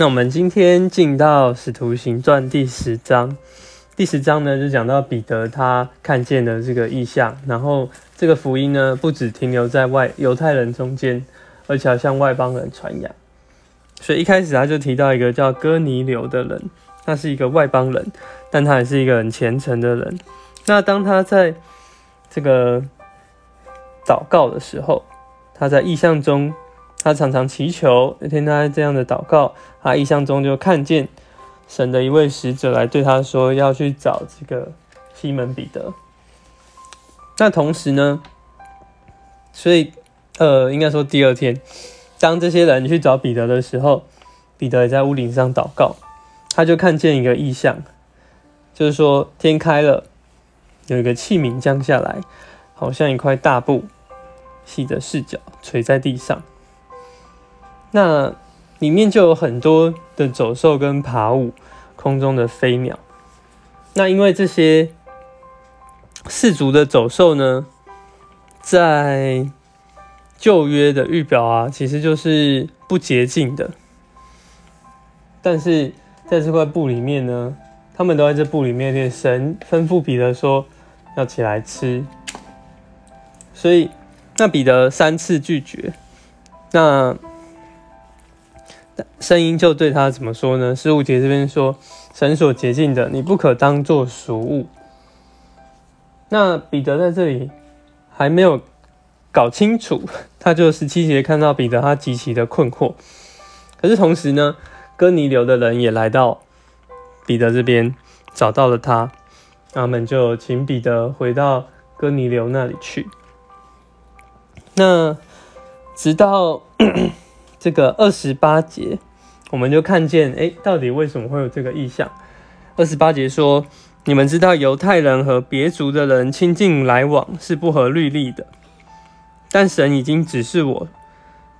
那我们今天进到《使徒行传》第十章。第十章呢，就讲到彼得他看见了这个异象，然后这个福音呢，不止停留在外犹太人中间，而且要向外邦人传扬。所以一开始他就提到一个叫哥尼流的人，他是一个外邦人，但他也是一个很虔诚的人。那当他在这个祷告的时候，他在意象中，他常常祈求。那天他这样的祷告，他意象中就看见神的一位使者来对他说，要去找这个西门彼得。那同时呢，所以呃，应该说第二天。当这些人去找彼得的时候，彼得也在屋顶上祷告，他就看见一个异象，就是说天开了，有一个器皿降下来，好像一块大布，细的视角垂在地上。那里面就有很多的走兽跟爬物，空中的飞鸟。那因为这些氏族的走兽呢，在旧约的预表啊，其实就是不洁净的。但是在这块布里面呢，他们都在这布里面。神吩咐彼得说要起来吃，所以那彼得三次拒绝，那声音就对他怎么说呢？十五节这边说，神所洁净的，你不可当做俗物。那彼得在这里还没有。搞清楚，他就十七节看到彼得，他极其的困惑。可是同时呢，哥尼流的人也来到彼得这边，找到了他，他们就请彼得回到哥尼流那里去。那直到这个二十八节，我们就看见，哎，到底为什么会有这个意象？二十八节说：“你们知道犹太人和别族的人亲近来往是不合律例的。”但神已经指示我，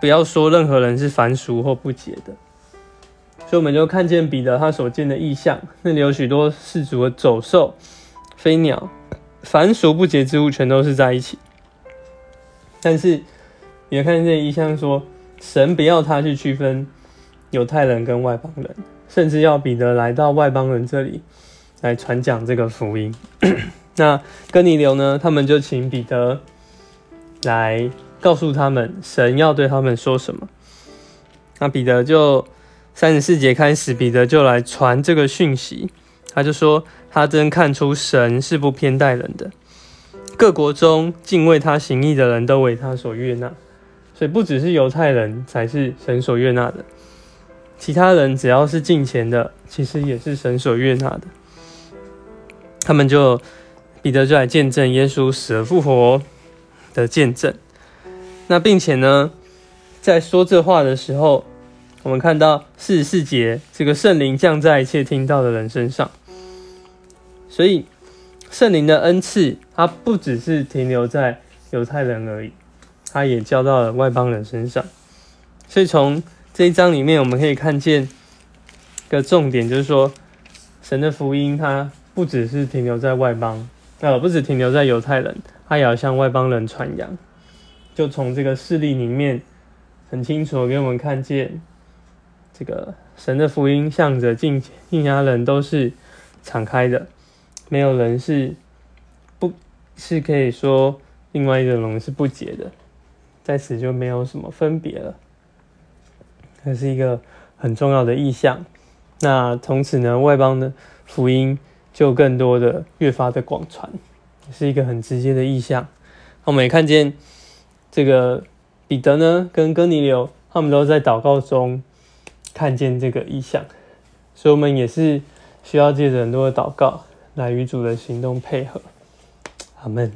不要说任何人是凡俗或不洁的，所以我们就看见彼得他所见的异象，那里有许多氏族的走兽、飞鸟，凡俗不洁之物全都是在一起。但是也看见异象说，神不要他去区分犹太人跟外邦人，甚至要彼得来到外邦人这里来传讲这个福音。那哥尼流呢，他们就请彼得。来告诉他们，神要对他们说什么。那彼得就三十四节开始，彼得就来传这个讯息。他就说，他真看出神是不偏待人的，各国中敬畏他行义的人都为他所悦纳。所以不只是犹太人才是神所悦纳的，其他人只要是敬虔的，其实也是神所悦纳的。他们就彼得就来见证耶稣死而复活。的见证，那并且呢，在说这话的时候，我们看到四十四节，这个圣灵降在一切听到的人身上，所以圣灵的恩赐，它不只是停留在犹太人而已，它也交到了外邦人身上。所以从这一章里面，我们可以看见个重点，就是说神的福音，它不只是停留在外邦，呃，不只停留在犹太人。它也要向外邦人传扬，就从这个事例里面很清楚给我们看见，这个神的福音向着进进家人都是敞开的，没有人是不，是可以说另外一个人是不解的，在此就没有什么分别了。这是一个很重要的意象。那从此呢，外邦的福音就更多的越发的广传。是一个很直接的意象。我们也看见这个彼得呢，跟哥尼流，他们都在祷告中看见这个意象，所以我们也是需要借着很多的祷告来与主的行动配合。阿门。